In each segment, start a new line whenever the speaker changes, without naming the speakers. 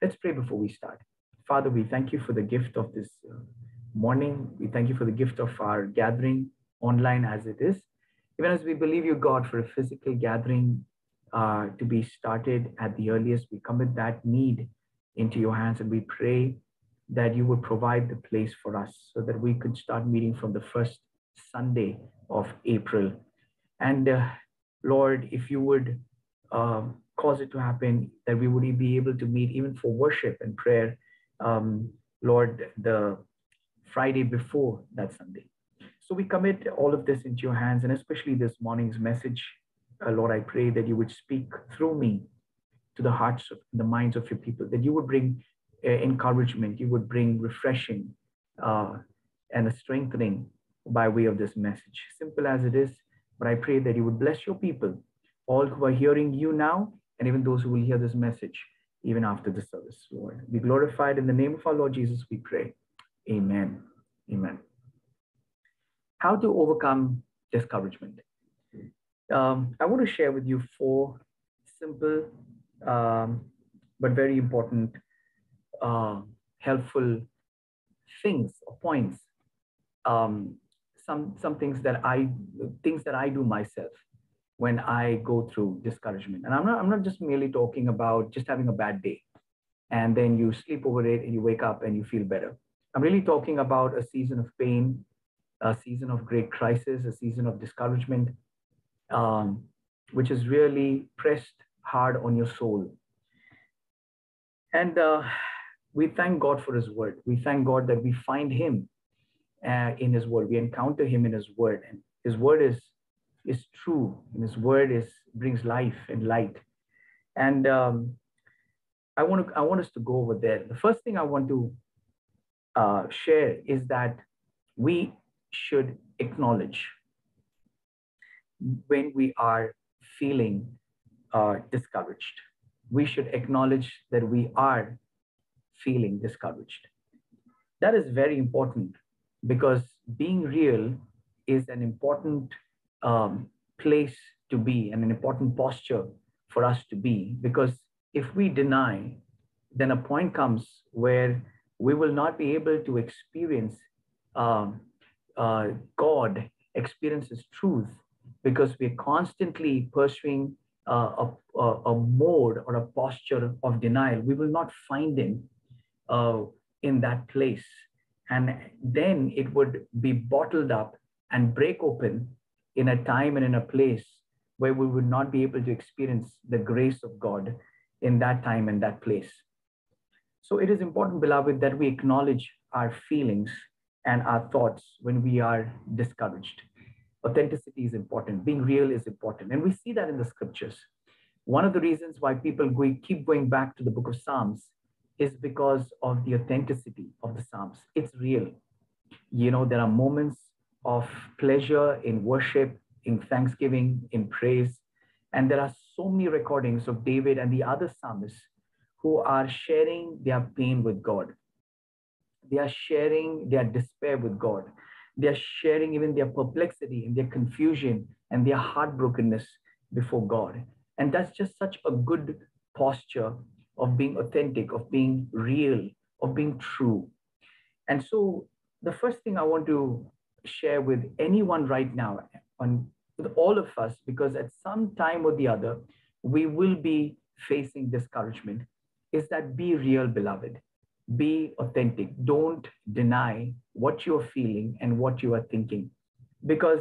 Let's pray before we start. Father, we thank you for the gift of this uh, morning. We thank you for the gift of our gathering online as it is. Even as we believe you, God, for a physical gathering uh, to be started at the earliest, we commit that need into your hands and we pray that you would provide the place for us so that we could start meeting from the first Sunday of April. And uh, Lord, if you would uh, cause it to happen, that we would be able to meet even for worship and prayer, um, Lord, the Friday before that Sunday. So we commit all of this into your hands, and especially this morning's message. Uh, Lord, I pray that you would speak through me to the hearts of the minds of your people, that you would bring uh, encouragement, you would bring refreshing uh, and a strengthening by way of this message. Simple as it is, but I pray that you would bless your people, all who are hearing you now, and even those who will hear this message even after the service, Lord. Be glorified in the name of our Lord Jesus, we pray. Amen. Amen. How to overcome discouragement. Um, I want to share with you four simple um, but very important, uh, helpful things or points. Um, some some things that I things that I do myself when I go through discouragement. And I'm not I'm not just merely talking about just having a bad day, and then you sleep over it and you wake up and you feel better. I'm really talking about a season of pain, a season of great crisis, a season of discouragement, um, which is really pressed hard on your soul. And uh, we thank God for His word. We thank God that we find Him uh, in His word. We encounter Him in His word, and His word is is true, and His word is brings life and light. And um, I want to I want us to go over there. The first thing I want to uh, share is that we should acknowledge when we are feeling uh, discouraged. We should acknowledge that we are feeling discouraged. That is very important because being real is an important um, place to be and an important posture for us to be. Because if we deny, then a point comes where we will not be able to experience um, uh, God, experiences truth, because we're constantly pursuing uh, a, a, a, mode or a posture of denial. We will not find Him uh, in that place. And then it would be bottled up and break open in a time and in a place where we would not be able to experience the grace of God in that time and that place. So it is important, beloved, that we acknowledge our feelings and our thoughts when we are discouraged. Authenticity is important, being real is important. And we see that in the scriptures. One of the reasons why people keep going back to the book of Psalms is because of the authenticity of the Psalms. It's real. You know, there are moments of pleasure in worship, in thanksgiving, in praise. And there are so many recordings of David and the other psalmists who are sharing their pain with God. They are sharing their despair with God. They are sharing even their perplexity and their confusion and their heartbrokenness before God. And that's just such a good posture of being authentic, of being real, of being true. And so the first thing I want to share with anyone right now, on with all of us, because at some time or the other, we will be facing discouragement, is that be real, beloved. Be authentic. Don't deny what you're feeling and what you are thinking. Because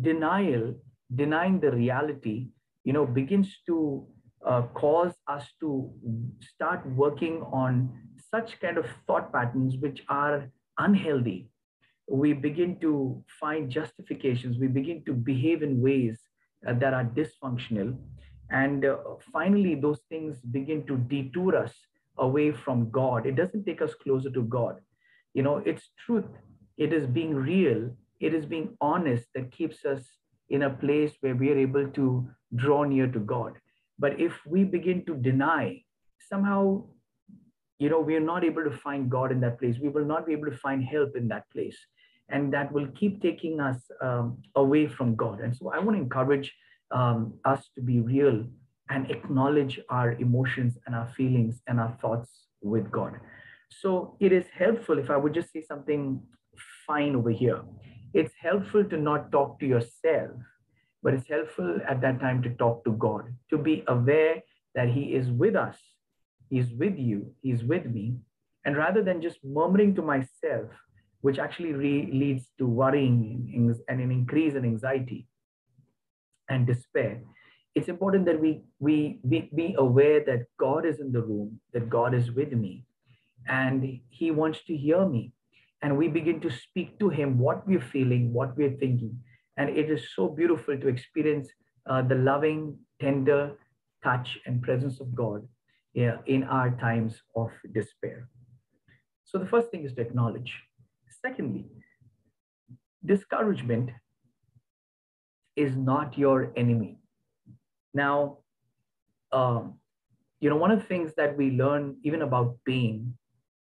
denial, denying the reality, you know, begins to uh, cause us to start working on such kind of thought patterns which are unhealthy we begin to find justifications, we begin to behave in ways uh, that are dysfunctional. And uh, finally, those things begin to detour us away from God. It doesn't take us closer to God. You know, it's truth, it is being real, it is being honest that keeps us in a place where we are able to draw near to God. But if we begin to deny, somehow you know we are not able to find god in that place we will not be able to find help in that place and that will keep taking us um, away from God. And so I want to encourage um, us to be real and acknowledge our emotions and our feelings and our thoughts with God. So it is helpful if I would just say something fine over here. It's helpful to not talk to yourself, but it's helpful at that time to talk to God, to be aware that He is with us, He's with you, He's with me. And rather than just murmuring to myself, which actually re- leads to worrying and an increase in anxiety and despair, it's important that we, we, we be aware that God is in the room, that God is with me, and He wants to hear me. And we begin to speak to Him what we're feeling, what we're thinking. And it is so beautiful to experience uh, the loving, tender touch and presence of God yeah, in our times of despair. So the first thing is to acknowledge. Secondly, discouragement is not your enemy. Now, um, you know, one of the things that we learn even about pain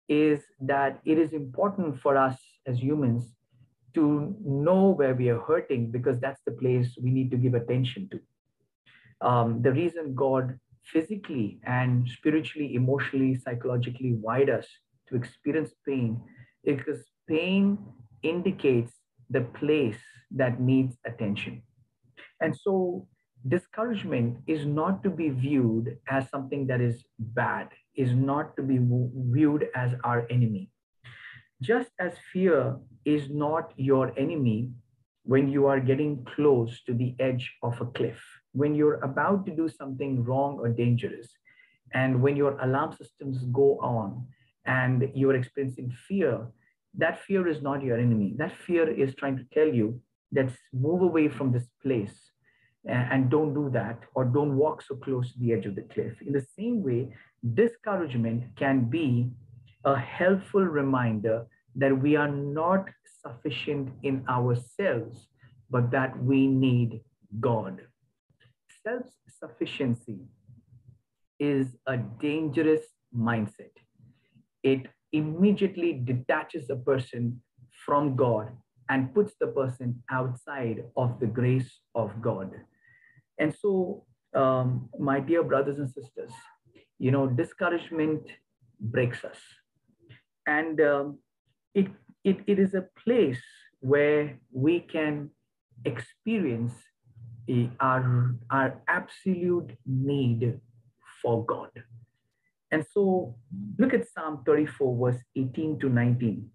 is that it is important for us as humans to know where we are hurting because that's the place we need to give attention to. Um, the reason God physically and spiritually, emotionally, psychologically wired us to experience pain is because pain indicates the place that needs attention. And so discouragement is not to be viewed as something that is bad, is not to be viewed as our enemy. Just as fear is not your enemy when you are getting close to the edge of a cliff, when you're about to do something wrong or dangerous, and when your alarm systems go on and you're experiencing fear, that fear is not your enemy. That fear is trying to tell you that move away from this place and don't do that or don't walk so close to the edge of the cliff. In the same way, discouragement can be a helpful reminder that we are not sufficient in ourselves, but that we need God. Self sufficiency is a dangerous mindset. It immediately detaches a person from God and puts the person outside of the grace of God. And so, um, my dear brothers and sisters, you know, discouragement breaks us. And um, it, it, it is a place where we can experience our, our absolute need for God. And so look at Psalm 34, verse 18 to 19.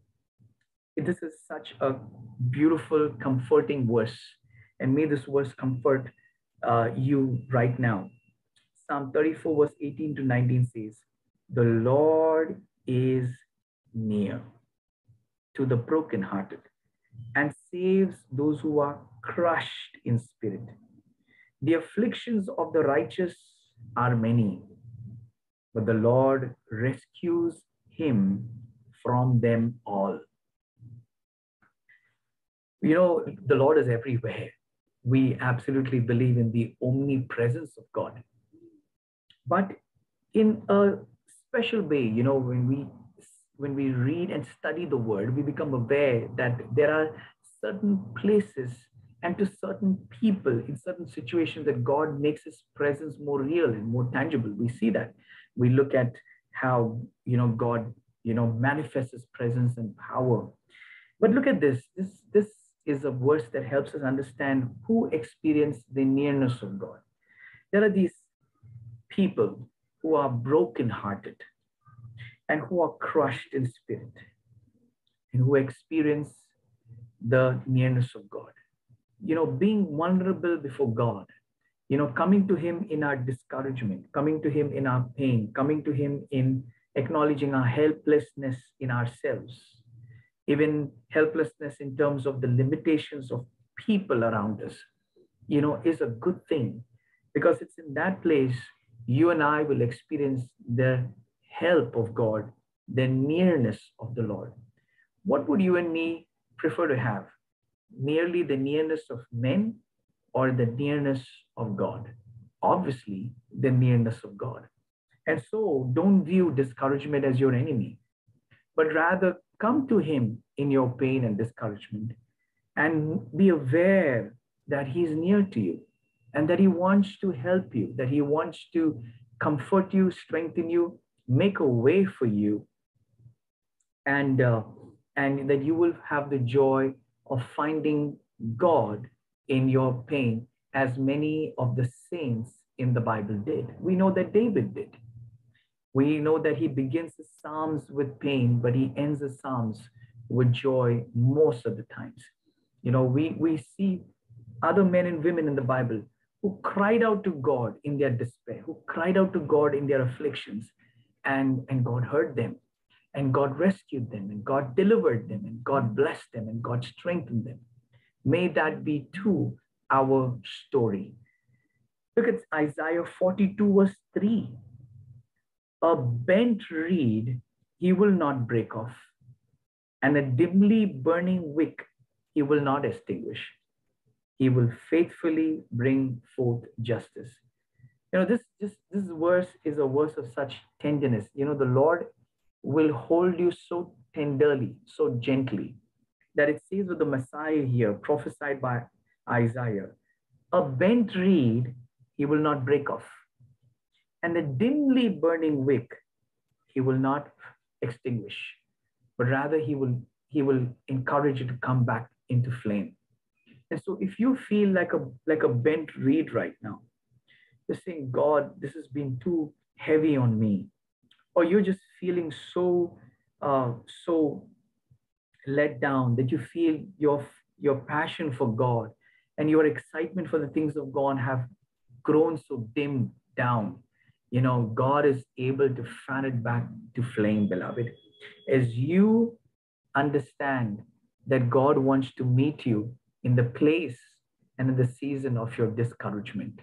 This is such a beautiful, comforting verse. And may this verse comfort uh, you right now. Psalm 34, verse 18 to 19 says, The Lord is near to the brokenhearted and saves those who are crushed in spirit. The afflictions of the righteous are many, but the Lord rescues him from them all. You know, the Lord is everywhere we absolutely believe in the omnipresence of God. But in a special way, you know, when we when we read and study the word, we become aware that there are certain places and to certain people in certain situations that God makes his presence more real and more tangible. We see that. We look at how, you know, God, you know, manifests his presence and power. But look at this. This this is a verse that helps us understand who experienced the nearness of God. There are these people who are brokenhearted and who are crushed in spirit and who experience the nearness of God. You know, being vulnerable before God, you know, coming to Him in our discouragement, coming to Him in our pain, coming to Him in acknowledging our helplessness in ourselves even helplessness in terms of the limitations of people around us, you know, is a good thing because it's in that place you and I will experience the help of God, the nearness of the Lord. What would you and me prefer to have? Merely the nearness of men or the nearness of God? Obviously, the nearness of God. And so don't view discouragement as your enemy, but rather come to him in your pain and discouragement and be aware that he's near to you. and that He wants to help you, that He wants to comfort you, strengthen you, make a way for you, and, uh, and that you will have the joy of finding God in your pain, as many of the saints in the Bible did. We know that David did. We know that he begins the Psalms with pain, but he ends the Psalms with joy most of the times. You know, we, we see other men and women in the Bible who cried out to God in their despair, who cried out to God in their afflictions, and, and God heard them, and God rescued them, and God delivered them, and God blessed them, and God strengthened them. May that be too our story. Look at Isaiah 42, verse 3. A bent reed he will not break off, and a dimly burning wick he will not extinguish. He will faithfully bring forth justice. You know, this, this, this verse is a verse of such tenderness. You know, the Lord will hold you so tenderly, so gently, that it says with the Messiah here, prophesied by Isaiah, a bent reed he will not break off, and a dimly burning wick he will not extinguish, but rather he will he will encourage you to come back into flame. And so if you feel like a like a bent reed right now, you're saying, God, this has been too heavy on me, or you're just feeling so uh, so let down that you feel your your passion for God and your excitement for the things of God have grown so dimmed down. You know, God is able to fan it back to flame, beloved. As you understand that God wants to meet you in the place and in the season of your discouragement.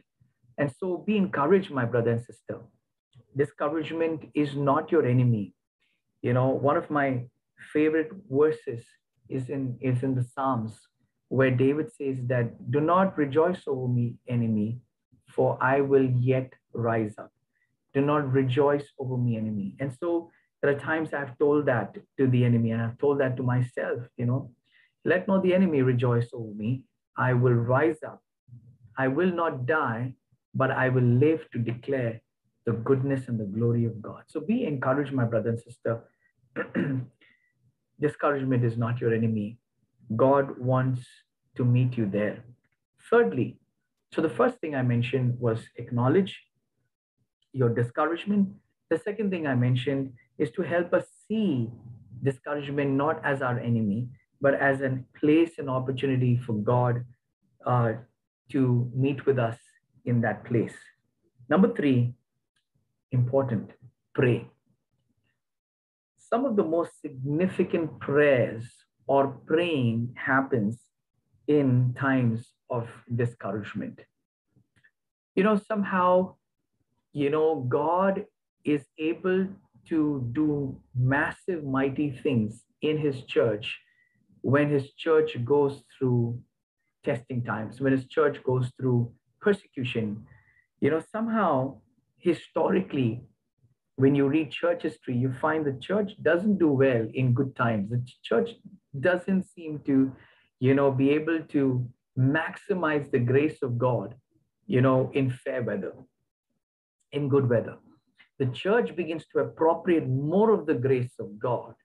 And so be encouraged, my brother and sister. Discouragement is not your enemy. You know, one of my favorite verses is in, is in the Psalms where David says that, Do not rejoice over me, enemy, for I will yet rise up. Do not rejoice over me, enemy. And so there are times I've told that to the enemy and I've told that to myself, you know, let not the enemy rejoice over me. I will rise up. I will not die, but I will live to declare the goodness and the glory of God. So be encouraged, my brother and sister. Discouragement is not your enemy. God wants to meet you there. Thirdly, so the first thing I mentioned was acknowledge your discouragement. The second thing I mentioned is to help us see discouragement not as our enemy, but as a place and opportunity for God uh, to meet with us in that place. Number three, important, pray. Some of the most significant prayers or praying happens in times of discouragement. You know, somehow, you know, God is able to do massive, mighty things in his church when his church goes through testing times, when his church goes through persecution, you know, somehow historically, when you read church history, you find the church doesn't do well in good times. The church doesn't seem to, you know, be able to maximize the grace of God, you know, in fair weather, in good weather. The church begins to appropriate more of the grace of God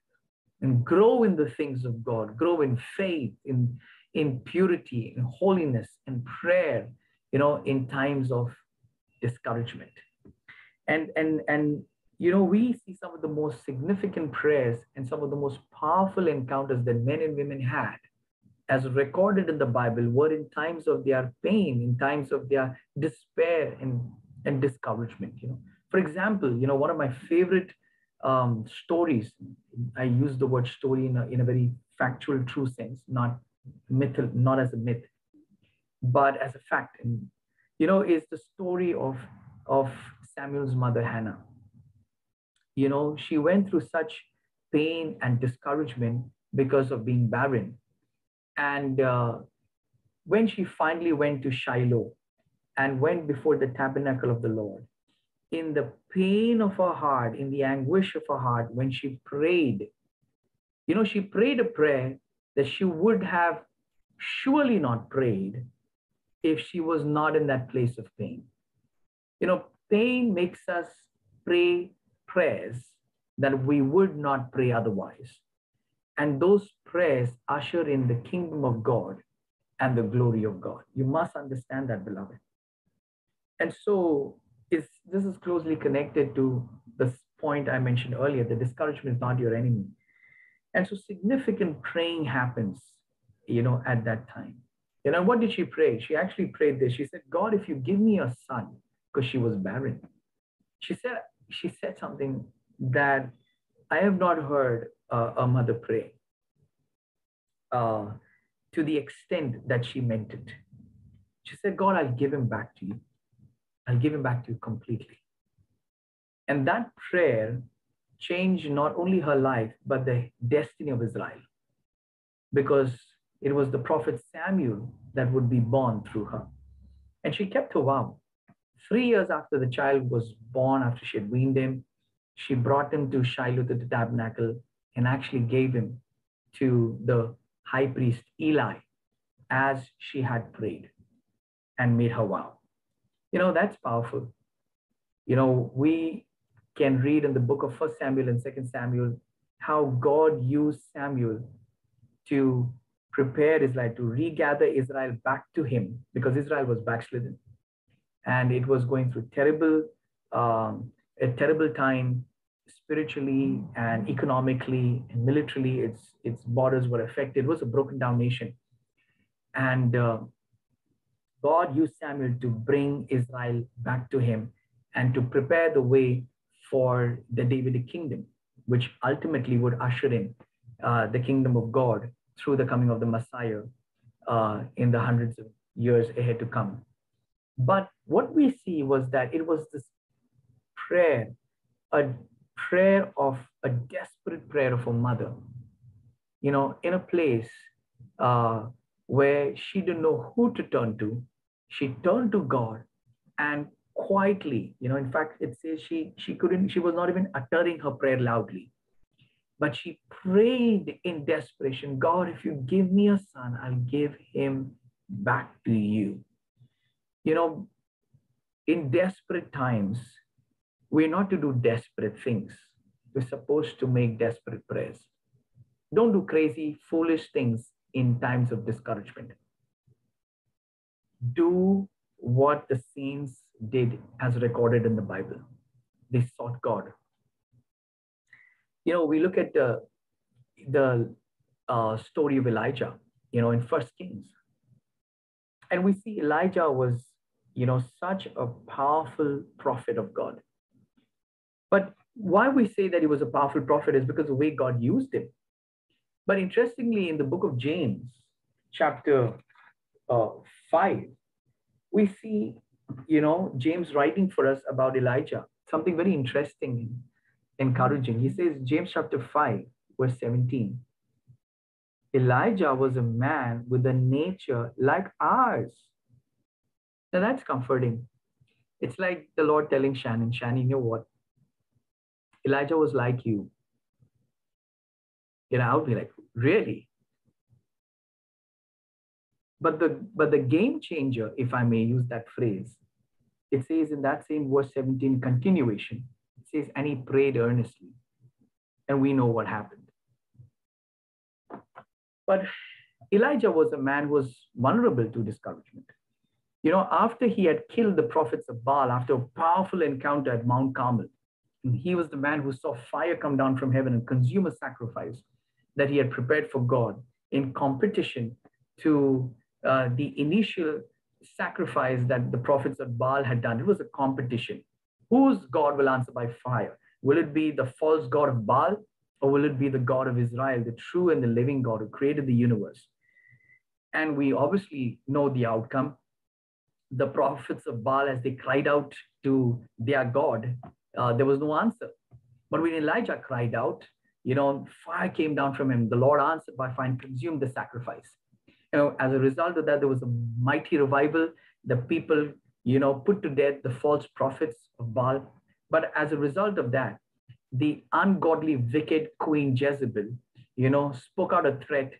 and grow in the things of God, grow in faith, in, in purity, in holiness, in prayer, you know, in times of discouragement. And, and, and, you know, we see some of the most significant prayers and some of the most powerful encounters that men and women had, as recorded in the Bible, were in times of their pain, in times of their despair and, and discouragement. You know, for example, you know, one of my favorite um, stories. I use the word story in a, in a very factual, true sense, not myth, not as a myth, but as a fact. And you know, is the story of of Samuel's mother Hannah. You know, she went through such pain and discouragement because of being barren, and uh, when she finally went to Shiloh and went before the tabernacle of the Lord, in the pain of her heart, in the anguish of her heart, when she prayed, you know, she prayed a prayer that she would have surely not prayed if she was not in that place of pain. You know, pain makes us pray prayers that we would not pray otherwise. And those prayers usher in the kingdom of God and the glory of God. You must understand that, beloved. And so is this is closely connected to this point I mentioned earlier, the discouragement is not your enemy. And so significant praying happens, you know, at that time. You know, what did she pray? She actually prayed this. She said, God, if you give me a son, because she was barren. She said, she said something that I have not heard uh, a mother pray uh, to the extent that she meant it. She said, God, I'll give him back to you. I'll give him back to you completely. And that prayer changed not only her life, but the destiny of Israel. Because it was the prophet Samuel that would be born through her. And she kept her vow. Three years after the child was born, after she had weaned him, she brought him to Shiloh to the tabernacle and actually gave him to the high priest Eli as she had prayed and made her vow. You know, that's powerful. You know, we can read in the book of First Samuel and Second Samuel how God used Samuel to prepare Israel, to regather Israel back to him because Israel was backslidden. And it was going through terrible, um, a terrible time spiritually and economically and militarily. Its, its borders were affected. It was a broken down nation. And uh, God used Samuel to bring Israel back to him and to prepare the way for the Davidic kingdom, which ultimately would usher in uh, the kingdom of God through the coming of the Messiah uh, in the hundreds of years ahead to come. But what we see was that it was this prayer, a prayer of a desperate prayer of a mother, you know, in a place uh, where she didn't know who to turn to. She turned to God and quietly, you know, in fact, it says she she couldn't, she was not even uttering her prayer loudly. But she prayed in desperation God, if you give me a son, I'll give him back to you. You know, in desperate times, we're not to do desperate things. We're supposed to make desperate prayers. Don't do crazy, foolish things in times of discouragement. Do what the saints did as recorded in the Bible. They sought God you know, we look at the, the uh, story of Elijah, you know, in First Kings. And we see Elijah was, you know, such a powerful prophet of God. But why we say that he was a powerful prophet is because the way God used him. But interestingly, in the book of James, chapter uh, 5, we see, you know, James writing for us about Elijah, something very interesting encouraging. He says, James chapter 5, verse 17. Elijah was a man with a nature like ours. Now that's comforting. It's like the Lord telling Shannon, Shannon, you know what? Elijah was like you. You know, I'll be like, really? But the but the game changer, if I may use that phrase, it says in that same verse 17 continuation, says, and he prayed earnestly. And we know what happened. But Elijah was a man who was vulnerable to discouragement. You know, after he had killed the prophets of Baal, after a powerful encounter at Mount Carmel, he was the man who saw fire come down from heaven and consume a sacrifice that he had prepared for God in competition to uh, the initial sacrifice that the prophets of Baal had done. It was a competition whose God will answer by fire? Will it be the false God of Baal or will it be the God of Israel, the true and the living God who created the universe? And we obviously know the outcome. The prophets of Baal, as they cried out to their God, uh, there was no answer. But when Elijah cried out, you know, fire came down from him. The Lord answered by fire and consumed the sacrifice. You know, as a result of that, there was a mighty revival. The people you know, put to death the false prophets of Baal. But as a result of that, the ungodly, wicked queen Jezebel, you know, spoke out a threat,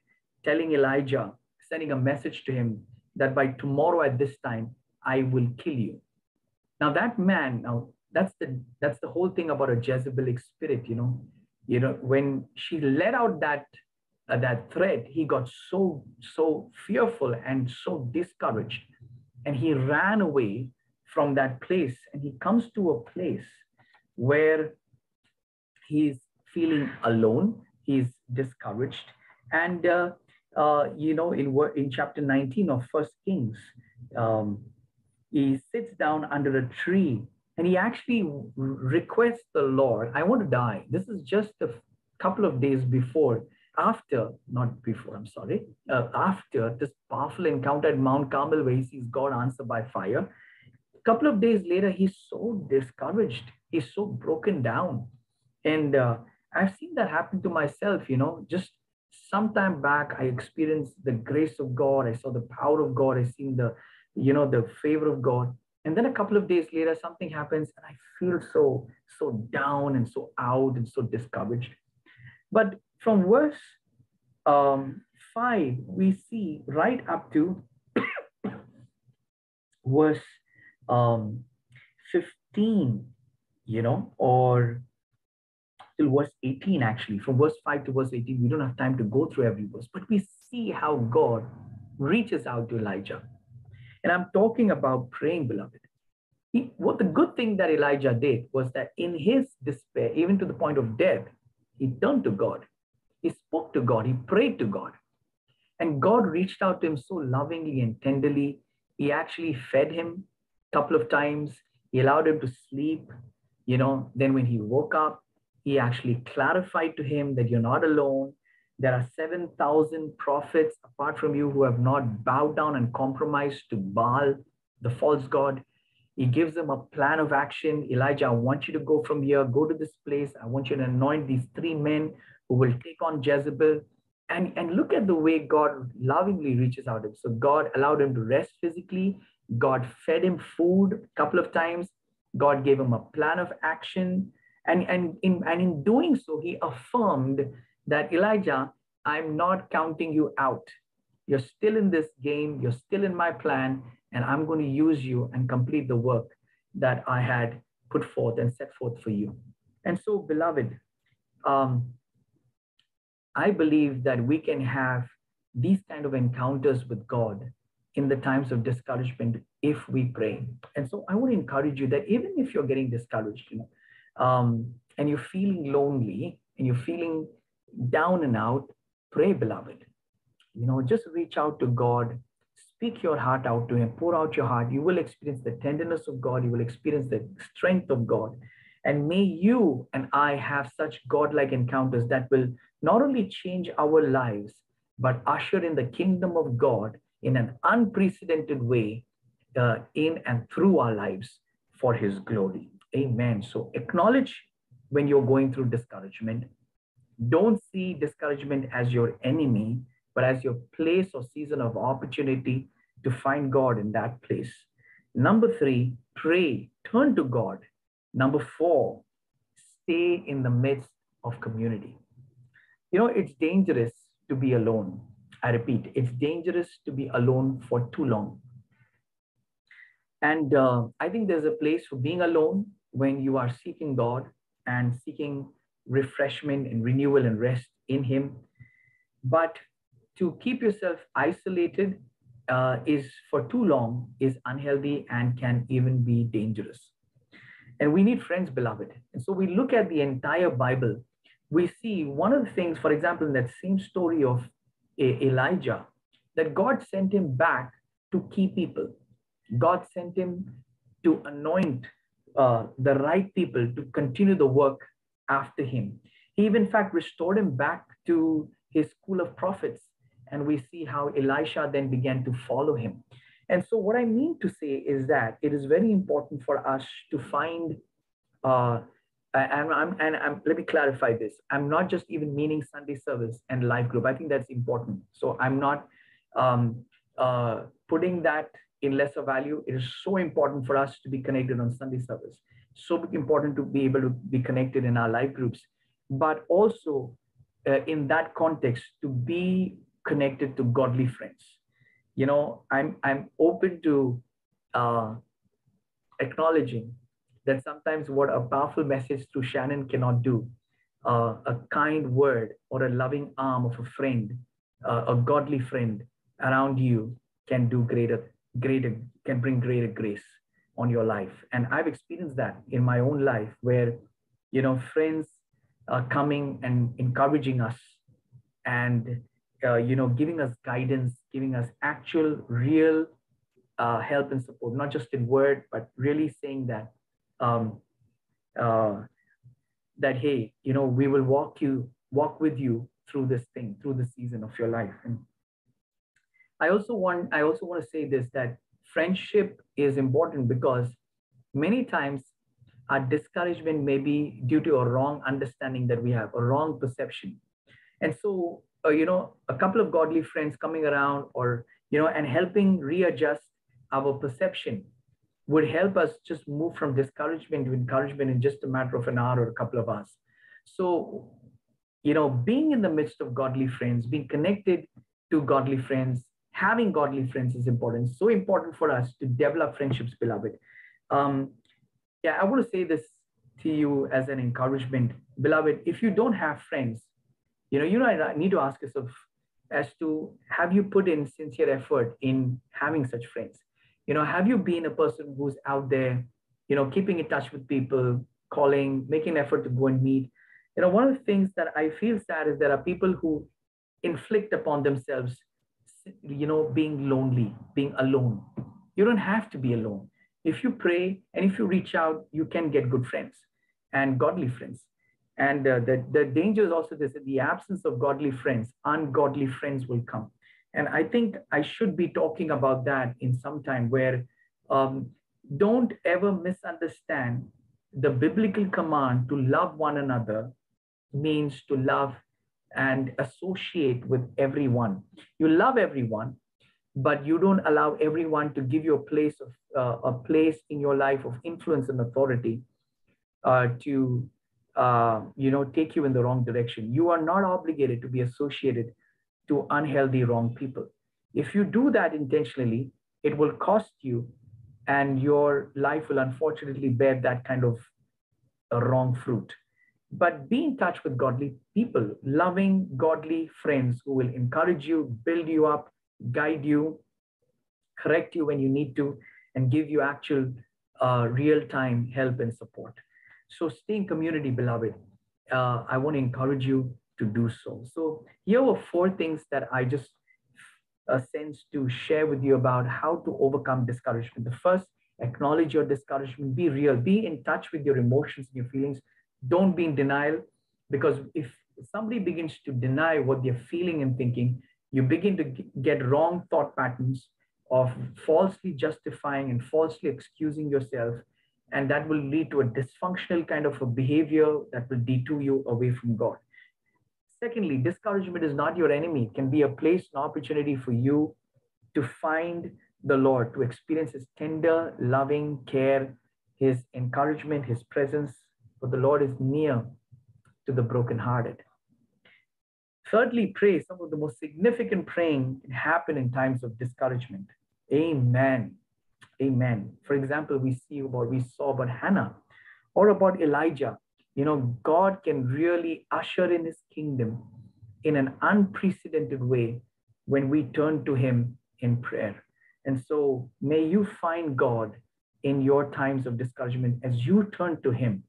telling Elijah, sending a message to him that by tomorrow at this time, I will kill you. Now that man, now that's the that's the whole thing about a Jezebelic spirit, you know. You know, when she let out that uh, that threat, he got so so fearful and so discouraged, and he ran away from that place, and he comes to a place where he's feeling alone, he's discouraged, and uh, uh, you know, in in chapter 19 of First Kings, um, he sits down under a tree and he actually requests the Lord, I want to die. This is just a couple of days before, after, not before, I'm sorry, uh, after this powerful encounter at Mount Carmel where he sees God answer by fire. A couple of days later, he's so discouraged. He's so broken down. And uh, I've seen that happen to myself, you know, just some time back, I experienced the grace of God. I saw the power of God. I seen the you know, the favor of God. And then a couple of days later, something happens and I feel so, so down and so out and so discouraged. But from verse um, 5, we see right up to verse um, 15, you know, or till verse 18, actually. From verse 5 to verse 18, we don't have time to go through every verse, but we see how God reaches out to Elijah. And I'm talking about praying, beloved. He, what the good thing that Elijah did was that in his despair, even to the point of death, he turned to God. Spoke to God. He prayed to God. And God reached out to him so lovingly and tenderly. He actually fed him a couple of times. He allowed him to sleep. You know, then when he woke up, he actually clarified to him that you're not alone. There are 7,000 prophets apart from you who have not bowed down and compromised to Baal, the false god. He gives them a plan of action. Elijah, I want you to go from here, go to this place. I want you to anoint these three men who will take on Jezebel. And, and look at the way God lovingly reaches out to him. So God allowed him to rest physically. God fed him food a couple of times. God gave him a plan of action. And, and, in, and in doing so, he affirmed that Elijah, I'm not counting you out. You're still in this game, you're still in my plan, and I'm going to use you and complete the work that I had put forth and set forth for you. And so, beloved, um, I believe that we can have these kind of encounters with God in the times of discouragement if we pray. And so I would encourage you that even if you're getting discouraged, you know, um, and you're feeling lonely and you're feeling down and out, pray, beloved. You know, just reach out to God, speak your heart out to Him, pour out your heart. You will experience the tenderness of God, you will experience the strength of God. And may you and I have such godlike encounters that will not only change our lives, but usher in the kingdom of God in an unprecedented way uh, in and through our lives for His glory. Amen. So acknowledge when you're going through discouragement don't see discouragement as your enemy, but as your place or season of opportunity to find God in that place. Number three, pray, turn to God. Number four, stay in the midst of community. You know, it's dangerous to be alone. I repeat, it's dangerous to be alone for too long. And uh, I think there's a place for being alone when you are seeking God and seeking refreshment and renewal and rest in Him. But to keep yourself isolated uh, is for too long is unhealthy and can even be dangerous. And we need friends, beloved. And so we look at the entire Bible. We see one of the things, for example, in that same story of Elijah, that God sent him back to key people. God sent him to anoint uh, the right people to continue the work after him. He even, in fact, restored him back to his school of prophets. And we see how Elisha then began to follow him. And so, what I mean to say is that it is very important for us to find, uh, and, I'm, and I'm, let me clarify this. I'm not just even meaning Sunday service and life group. I think that's important. So, I'm not um, uh, putting that in lesser value. It is so important for us to be connected on Sunday service so important to be able to be connected in our life groups, but also uh, in that context to be connected to godly friends. You know, I'm I'm open to uh, acknowledging that sometimes what a powerful message through Shannon cannot do, uh, a kind word or a loving arm of a friend, uh, a godly friend around you can do greater, greater, can bring greater grace on your life. And I've experienced that in my own life where, you know, friends are coming and encouraging us and, uh, you know, giving us guidance, giving us actual, real uh, help and support, not just in word, but really saying that, um, uh, that, hey, you know, we will walk you, walk with you through this thing, through the season of your life. And I also want, I also want to say this, that friendship is important because many times our discouragement may be due to a wrong understanding that we have, a wrong perception. And so, uh, you know, a couple of godly friends coming around or, you know, and helping readjust our perception would help us just move from discouragement to encouragement in just a matter of an hour or a couple of hours. So, you know, being in the midst of godly friends, being connected to godly friends, having godly friends is important. So important for us to develop friendships, beloved. Um, yeah, I want to say this to you as an encouragement, beloved. If you don't have friends, you know, you know, I need to ask yourself as to have you put in sincere effort in having such friends? You know, have you been a person who's out there, you know, keeping in touch with people, calling, making effort to go and meet? You know, one of the things that I feel sad is there are people who inflict upon themselves you know, being lonely, being alone. You don't have to be alone. If you pray and if you reach out, you can get good friends and godly friends. And uh, the, the danger is also this the absence of godly friends, ungodly friends will come. And I think I should be talking about that in some time where um, don't ever misunderstand the biblical command to love one another means to love and associate with everyone. You love everyone, but you don't allow everyone to give you a place of uh, a place in your life of influence and authority uh, to uh, you know take you in the wrong direction. You are not obligated to be associated to unhealthy wrong people. If you do that intentionally, it will cost you, and your life will unfortunately bear that kind of wrong fruit but be in touch with godly people, loving, godly friends who will encourage you, build you up, guide you, correct you when you need to, and give you actual uh, real time help and support. So, stay in community, beloved. Uh, I want to encourage you to do so. So, here are four things that I just uh, sense to share with you about how to overcome discouragement. The first, acknowledge your discouragement, be real, be in touch with your emotions and your feelings don't be in denial because if somebody begins to deny what they're feeling and thinking, you begin to get wrong thought patterns of falsely justifying and falsely excusing yourself. And that will lead to a dysfunctional kind of a behavior that will detour you away from God. Secondly, discouragement is not your enemy, it can be a place, an opportunity for you to find the Lord, to experience His tender, loving care, His encouragement, His presence, for the Lord is near to the brokenhearted. Thirdly, pray. Some of the most significant praying can happen in times of discouragement. Amen. Amen. For example, we see about we saw about Hannah or about Elijah. You know, God can really usher in his kingdom in an unprecedented way when we turn to him in prayer. And so may you find God in your times of discouragement as you turn to him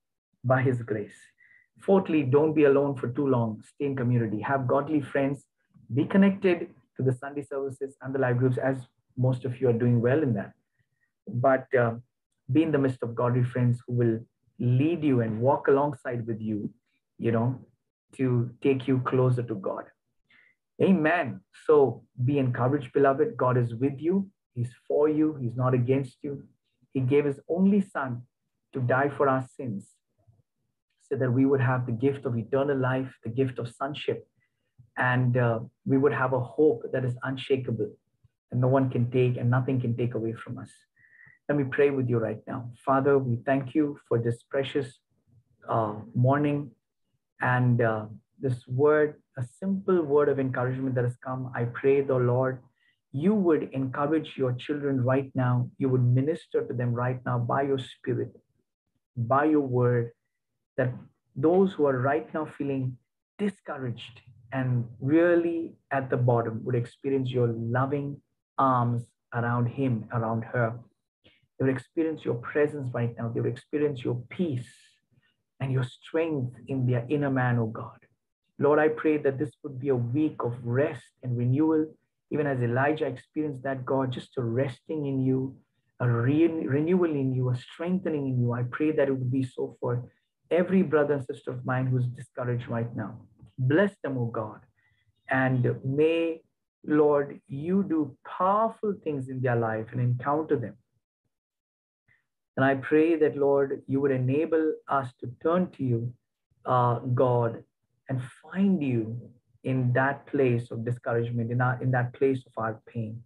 by his grace. Fourthly, don't be alone for too long. Stay in community. Have godly friends. Be connected to the Sunday services and the life groups, as most of you are doing well in that. But uh, be in the midst of godly friends who will lead you and walk alongside with you, you know, to take you closer to God. Amen. So be encouraged, beloved. God is with you. He's for you. He's not against you. He gave his only son to die for our sins so that we would have the gift of eternal life, the gift of sonship, and uh, we would have a hope that is unshakable and no one can take and nothing can take away from us. Let me pray with you right now. Father, we thank you for this precious uh, morning and uh, this word, a simple word of encouragement that has come. I pray, the Lord, you would encourage your children right now. You would minister to them right now by your spirit, by your word, that those who are right now feeling discouraged and really at the bottom would experience your loving arms around him, around her. They would experience your presence right now. They will experience your peace and your strength in their inner man, oh God. Lord, I pray that this would be a week of rest and renewal, even as Elijah experienced that, God, just a resting in you, a re- renewal in you, a strengthening in you. I pray that it would be so for every brother and sister of mine who's discouraged right now. Bless them, oh God. And may, Lord, you do powerful things in their life and encounter them. And I pray that, Lord, you would enable us to turn to you, uh, God, and find you in that place of discouragement, in, our, in that place of our pain.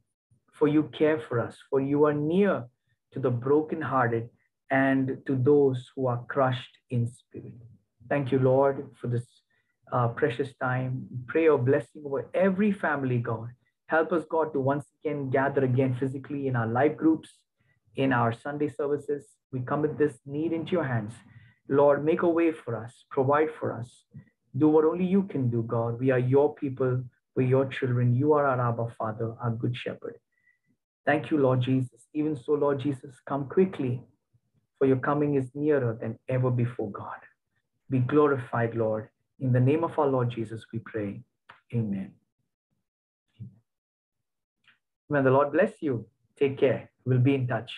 For you care for us, for you are near to the brokenhearted and to those who are crushed in spirit. Thank you, Lord, for this uh, precious time. Pray your blessing over every family, God. Help us, God, to once again gather again physically in our life groups, in our Sunday services. We commit this need into your hands. Lord, make a way for us, provide for us. Do what only you can do, God. We are your people, we're your children. You are our Abba Father, our good shepherd. Thank you, Lord Jesus. Even so, Lord Jesus, come quickly, for your coming is nearer than ever before, God. Be glorified, Lord. In the name of our Lord Jesus, we pray. Amen. May the Lord bless you. Take care. We'll be in touch.